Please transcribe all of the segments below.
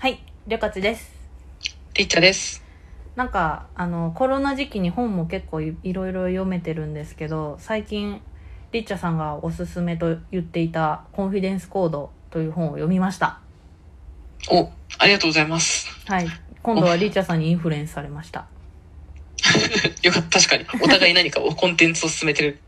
はい、りょかちです。りっちゃです。なんか、あの、コロナ時期に本も結構いいろいろ読めてるんですけど、最近、りっちゃさんがおすすめと言っていた、コンフィデンスコードという本を読みました。お、ありがとうございます。はい。今度はりっちゃさんにインフルエンスされました。よかった、確かに。お互い何かを コンテンツを進めてる。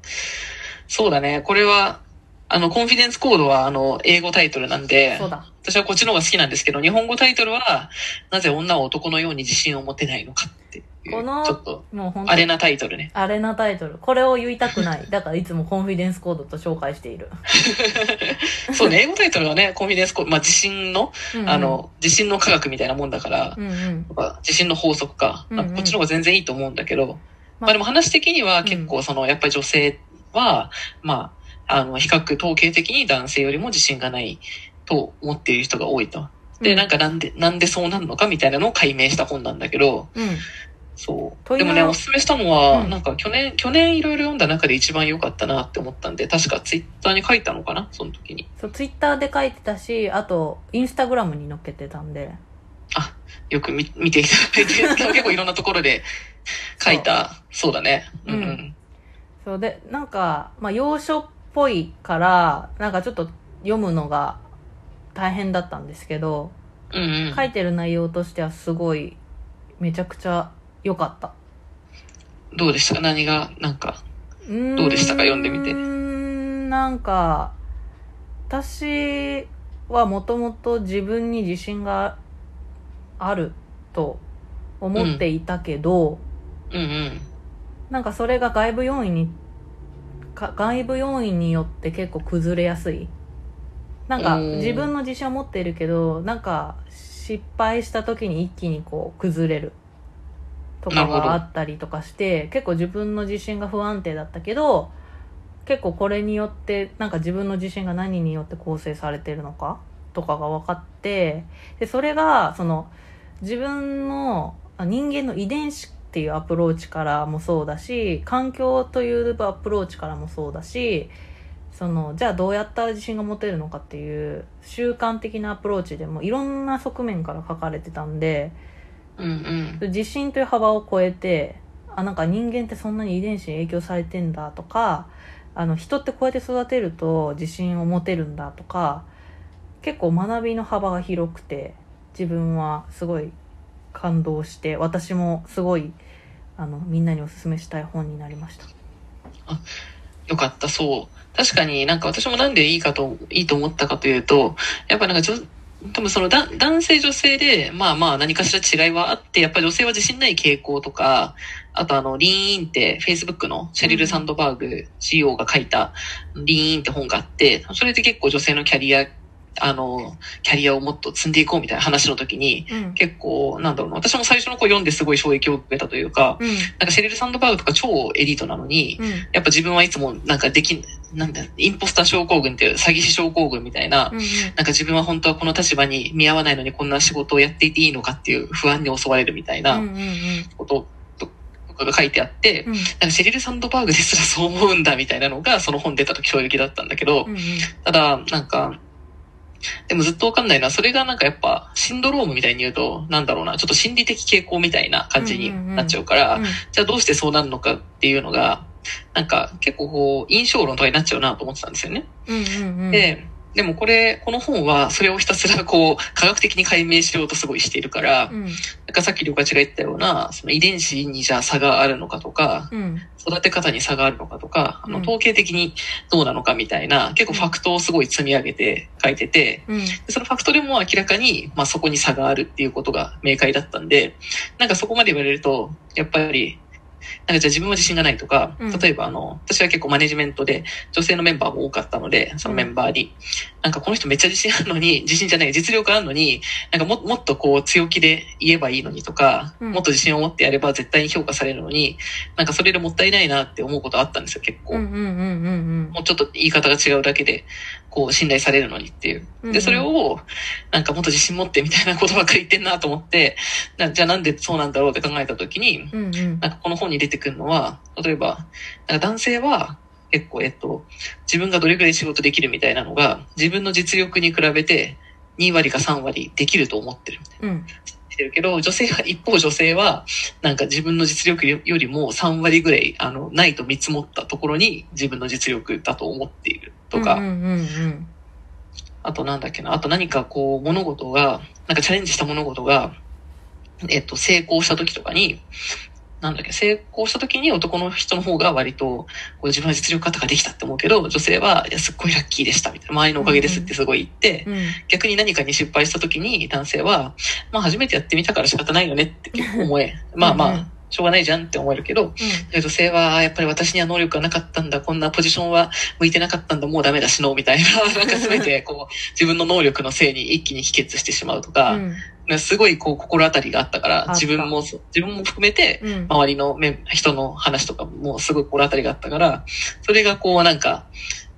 そうだね。これは、あの、コンフィデンスコードは、あの、英語タイトルなんで、そうだ。私はこっちの方が好きなんですけど、日本語タイトルは、なぜ女は男のように自信を持てないのかっていう、このちょっと、もう本当あれなタイトルね。あれなタイトル。これを言いたくない。だからいつもコンフィデンスコードと紹介している。そうね、英語タイトルはね、コンフィデンスコード、まあ、自信の、うんうんあ、の、自信の科学みたいなもんだから、うんうん。自信の法則か。うんうんなんかこっちの方が全然いいと思うんだけど、まあまあでも話的には結構その、やっぱり女性は、まあ、あの、比較統計的に男性よりも自信がないと思っている人が多いと。で、うんなんかなんで、なんでそうなるのかみたいなのを解明した本なんだけど、うん。そう。でもね、おすすめしたのは、うんなんか去年、去年いろいろ読んだ中で一番良かったなって思ったんで、確かツイッターに書いたのかな？その時に。そう、ツイッターで書いてたし、あと、インスタグラムに載っけてたんで。よく見見ていただいて、結構いろんなところで書いた、そうだね。うんうん。うんそうで、なんか、まあ、洋書っぽいから、なんかちょっと読むのが大変だったんですけど、うんうん。書いてる内容としてはすごい、めちゃくちゃ良かった。どうでした？か何が、なんか、どうでしたか？読んでみてなんか、私はもともと自分に自信があると思っていたけど、うんうん。なんかそれが外部要因にか外部要因によって結構崩れやすいなんかうん。自分の自信を持っているけどなんか失敗した時に一気にこう崩れる。とかがあったりとかして結構自分の自信が不安定だったけど結構これによってなんか自分の自信が何によって構成されてるのかとかが分かってでそれがその自分のあ人間の遺伝子っていうアプローチからもそうだし環境というアプローチからもそうだしそのじゃあどうやったら自信が持てるのかっていう習慣的なアプローチでもいろんな側面から書かれてたんでうんうん。自信という幅を超えてあなんか人間ってそんなに遺伝子に影響されてんだとかあの人ってこうやって育てると自信を持てるんだとか結構学びの幅が広くて自分はすごい感動して私もすごいあのみんなにおすすめしたい本になりました。よかった、そう。確かになんか私もなんでいいかと、いいと思ったかというと、やっぱなんかちょ多分そのだ男性女性で、まあまあ何かしら違いはあって、やっぱり女性は自信ない傾向とか、あとあの、リーンって Facebook のシェリル・サンドバーグ CEO が書いたリーンって本があって、それで結構女性のキャリア、あの、キャリアをもっと積んでいこうみたいな話の時に、うん。結構、なんだろうな、私も最初の子読んですごい衝撃を受けたというか、うん。なんかシェリル・サンドバーグとか超エリートなのに、うん。やっぱ自分はいつもなんかできん、なんだ、インポスター症候群っていう詐欺師症候群みたいな、うんうん。なんか自分は本当はこの立場に見合わないのにこんな仕事をやっていていいのかっていう不安に襲われるみたいなことととかが書いてあって、うん。なんかシェリル・サンドバーグですらそう思うんだみたいなのがその本出た時衝撃だったんだけど、うんうん。ただ、なんか、でもずっとわかんないのは、それがなんかやっぱ、シンドロームみたいに言うと、なんだろうな、ちょっと心理的傾向みたいな感じになっちゃうから、うん。じゃあどうしてそうなるのかっていうのが、なんか結構こう、印象論とかになっちゃうなと思ってたんですよね。うんうんうん。で、でもこれ、この本はそれをひたすらこう、科学的に解明しようとすごいしているから、うん。なんかさっきりょかちが言ったような、その遺伝子にじゃあ差があるのかとか、うん。育て方に差があるのかとか、あのうん。統計的にどうなのかみたいな、結構ファクトをすごい積み上げて書いてて、そのファクトでも明らかに、まあそこに差があるっていうことが明快だったんで、なんかそこまで言われると、やっぱり、なんかじゃあ自分は自信がないとか、うん。例えばあの、私は結構マネジメントで女性のメンバーも多かったので、そのメンバーに、なんかこの人めっちゃ自信あるのに、自信じゃない、実力あるのに、なんかももっとこう強気で言えばいいのにとか、うん。もっと自信を持ってやれば絶対に評価されるのに、なんかそれでもったいないなって思うことあったんですよ、結構。もうちょっと言い方が違うだけで、こう信頼されるのにっていう。うんで、それを、なんかもっと自信持ってみたいなことばっかり言ってんなと思って、なじゃあなんでそうなんだろうって考えたときに、うんうんなんかこの本に出てくるのは、例えば、なんか男性は結構、えっと、自分がどれくらい仕事できるみたいなのが、自分の実力に比べて2割か3割できると思ってるみたいな。うん。してるけど、女性は、一方女性は、なんか自分の実力よりも3割ぐらい、あの、ないと見積もったところに自分の実力だと思っているとか、うんうんうん。あとなんだっけな、あと何かこう物事が、なんかチャレンジした物事が、えっと、成功した時とかに、なんだっけ、成功した時に男の人の方が割と、こう自分の実力方ができたって思うけど、女性は、いや、すっごいラッキーでした、みたいな。周りのおかげですってすごい言って、うん。うん。逆に何かに失敗した時に男性は、まあ初めてやってみたから仕方ないよねって結構思え。まあまうんうんあ、しょうがないじゃんって思えるけど、女性は、やっぱり私には能力がなかったんだ、こんなポジションは向いてなかったんだ、もうダメだしの、みたいな、なんか全てこう、自分の能力のせいに一気に帰結してしまうとか、うん。すごいこう、心当たりがあったから、た自分も自分も含めて、うん。周りのめ人の話とかもすごい心当たりがあったから、それがこうなんか、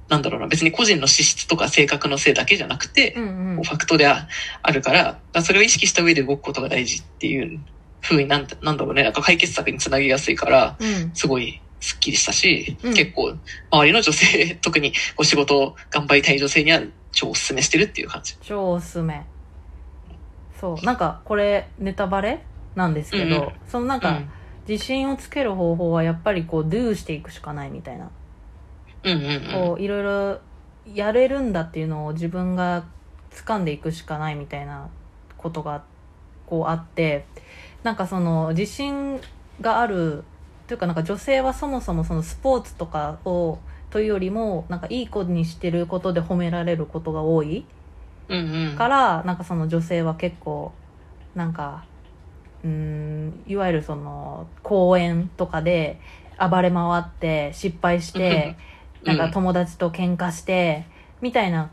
なんだろうな、別に個人の資質とか性格のせいだけじゃなくて、うんうんファクトでああるから、それを意識した上で動くことが大事っていう風になんなんだろうね、なんか解決策につなげやすいから、うん。すごいスッキリしたし、うん結構周りの女性、特にお仕事を頑張りたい女性には超お勧めしてるっていう感じ。超おすすめ。そう。なんか、これ、ネタバレなんですけど、うんうんそのなんか、自信をつける方法はやっぱりこう、do していくしかないみたいな。うんうんうん。こういろいろやれるんだっていうのを自分が掴んでいくしかないみたいなことがこうあってなんかその自信があるというかなんか女性はそもそもそのスポーツとかをというよりもなんかいい子にしてることで褒められることが多いうんうん。からなんかその女性は結構なんかうーんいわゆるその公園とかで暴れ回って失敗してなんか友達と喧嘩してみたいな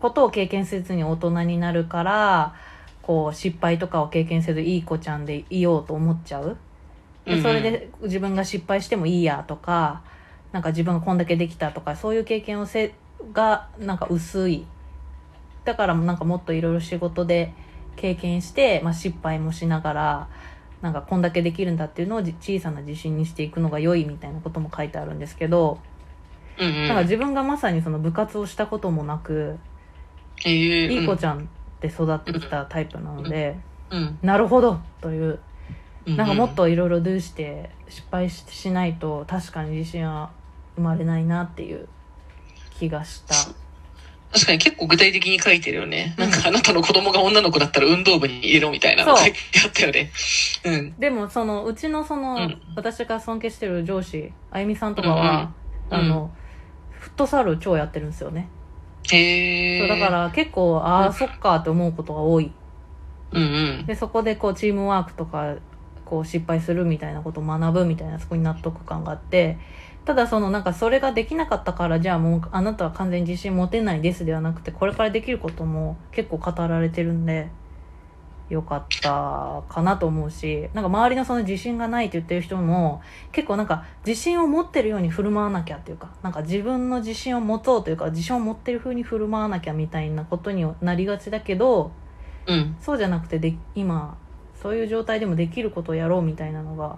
ことを経験せずに大人になるからこう失敗とかを経験せずいい子ちゃんでいようと思っちゃう。でそれで自分が失敗してもいいやとかなんか自分がこんだけできたとかそういう経験をせがなんか薄いだからなんかもっといろいろ仕事で経験して、まあ、失敗もしながらなんかこんだけできるんだっていうのをじ小さな自信にしていくのが良いみたいなことも書いてあるんですけど、うんうん。なんか自分がまさにその部活をしたこともなく、えーいい子ちゃんで育ってきたタイプなので、うん。なるほどといううん。なんかもっといろいろ do して失敗ししないと確かに自信は生まれないなっていう気がした。確かに結構具体的に書いてるよね。うんなんかあなたの子供が女の子だったら運動部に入れろみたいなの書いてあったよね。うん。でもそのうちのその、うん私が尊敬してる上司あゆみさんとかは、うんうんあのフットサル超やってるんですよね、へえ。そうだか、ら結構ああ、そっかって思うことが多いうんうん。でそこでこうチームワークとかこう失敗するみたいなことを学ぶみたいなそこに納得感があってただそのなんかそれができなかったからじゃあもうあなたは完全に自信持てないですではなくてこれからできることも結構語られてるんでよかったかなと思うしなんか周りのその自信がないって言ってる人も結構なんか自信を持ってるように振る舞わなきゃっていうかなんか自分の自信を持とうというか自信を持ってる風に振る舞わなきゃみたいなことになりがちだけどうん。そうじゃなくてで今そういう状態でもできることをやろうみたいなのが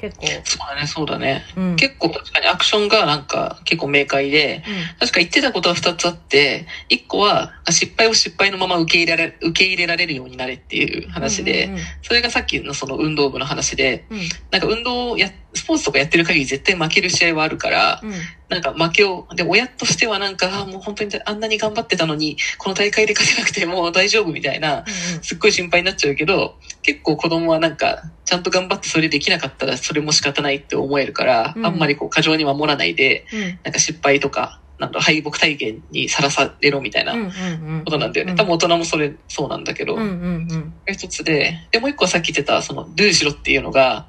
結構、そうだね、そうだね。うん、結構確かにアクションがなんか結構明快で、確か言ってたことは二つあって、一個は失敗を失敗のまま受け入れられ、受け入れられるようになれっていう話で、うんうんそれがさっきのその運動部の話で、うん。なんか運動をや、スポーツとかやってる限り絶対負ける試合はあるから、うん。なんか負けを、で、親としてはなんか、もう本当にあんなに頑張ってたのに、この大会で勝てなくてもう 大丈夫みたいな、すっごい心配になっちゃうけど、結構子供はなんか、ちゃんと頑張ってそれできなかったらそれも仕方ないって思えるから、うん。あんまりこう過剰に守らないで、うん。なんか失敗とか、なん敗北体験にさらされろみたいなことなんだよね。多分大人もそれ、そうなんだけど、一つで、で、もう一個はさっき言ってた、その、ドゥしろっていうのが、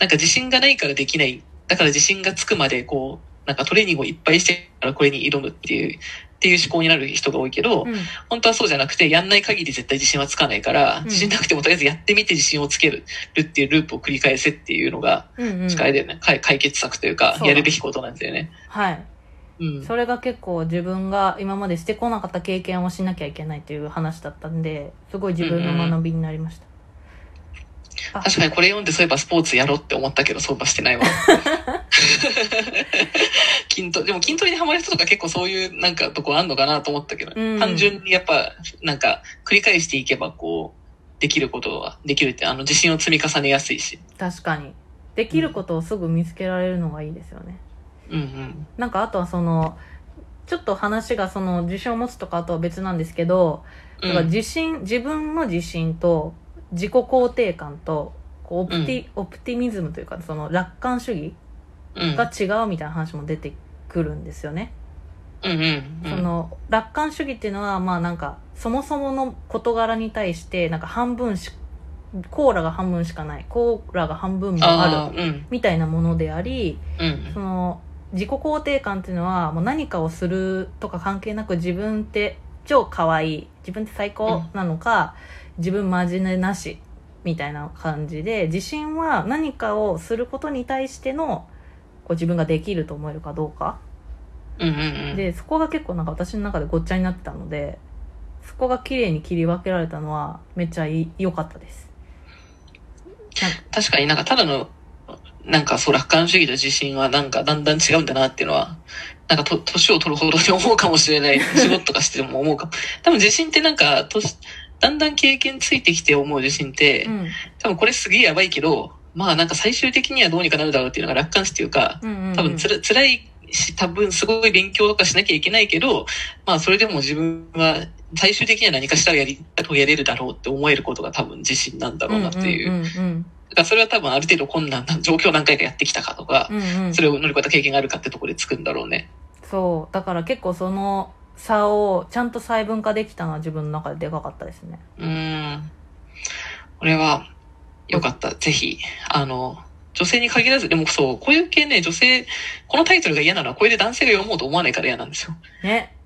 なんか自信がないからできない。だから自信がつくまで、こう、なんかトレーニングをいっぱいしてからこれに挑むっていう、っていう思考になる人が多いけど、うん。本当はそうじゃなくて、やんない限り絶対自信はつかないから、ん。自信なくてもとりあえずやってみて自信をつけるっていうループを繰り返せっていうのが、うんうん。あれだよね、解解決策というかやるべきことなんだよね。はいうん。それが結構自分が今までしてこなかった経験をしなきゃいけないっていう話だったんですごい自分の学びになりました、あ確かにこれ読んでそういえばスポーツやろうって思ったけど、そういえばしてないわ。筋トレ、でも筋トレにハマる人とか結構そういうなんかとこあんのかなと思ったけど、うん単純にやっぱ、なんか繰り返していけばこう、できることはできるって、あの自信を積み重ねやすいし。確かにできることをすぐ見つけられるのがいいですよねうんうん。なんかあとはそのちょっと話がその自信を持つとかとは別なんですけど、うんだから自信自分の自信と自己肯定感とこうオプティ、オプティミズムというかその楽観主義うん。が違うみたいな話も出てくるんですよね。うんうんうん。その楽観主義っていうのはまあなんかそもそもの事柄に対してなんか半分しコーラが半分しかないコーラが半分もある。みたいなものでありうんそ。の自己肯定感っていうのはもう何かをするとか関係なく自分って超可愛い自分って最高なのか、自分真面目なしみたいな感じで自信は何かをすることに対してのこう自分ができると思えるかどうかうんうんうん。でそこが結構なんか私の中でごっちゃになってたのでそこが綺麗に切り分けられたのはめっちゃ良かったです確かになんかただの、なんかそう楽観主義と自信はなんかだんだん違うんだなっていうのは、なんかと、年を取るほどに思うかもしれない。仕事とかしても思うかも。多分自信ってなんか、年、だんだん経験ついてきて思う自信って、うん多分これすげえやばいけど、まあなんか最終的にはどうにかなるだろうっていうのが楽観視っていうか、うんうんうん多分つら、辛いし、多分すごい勉強とかしなきゃいけないけど、まあそれでも自分は最終的には何かしらやり、やれるだろうって思えることが多分自信なんだろうなっていう。うんうんうんだからそれは多分ある程度困難な状況を何回かやってきたかとか、うんうんうんそれを乗り越えた経験があるかってところでつくんだろうね。そうだから結構その差をちゃんと細分化できたのは自分の中ででかかったですねうーん。これは、よかった。ぜひ、あの、女性に限らず、でもそう、こういう系ね、女性、このタイトルが嫌なのは、これで男性が読もうと思わないから嫌なんですよ。ね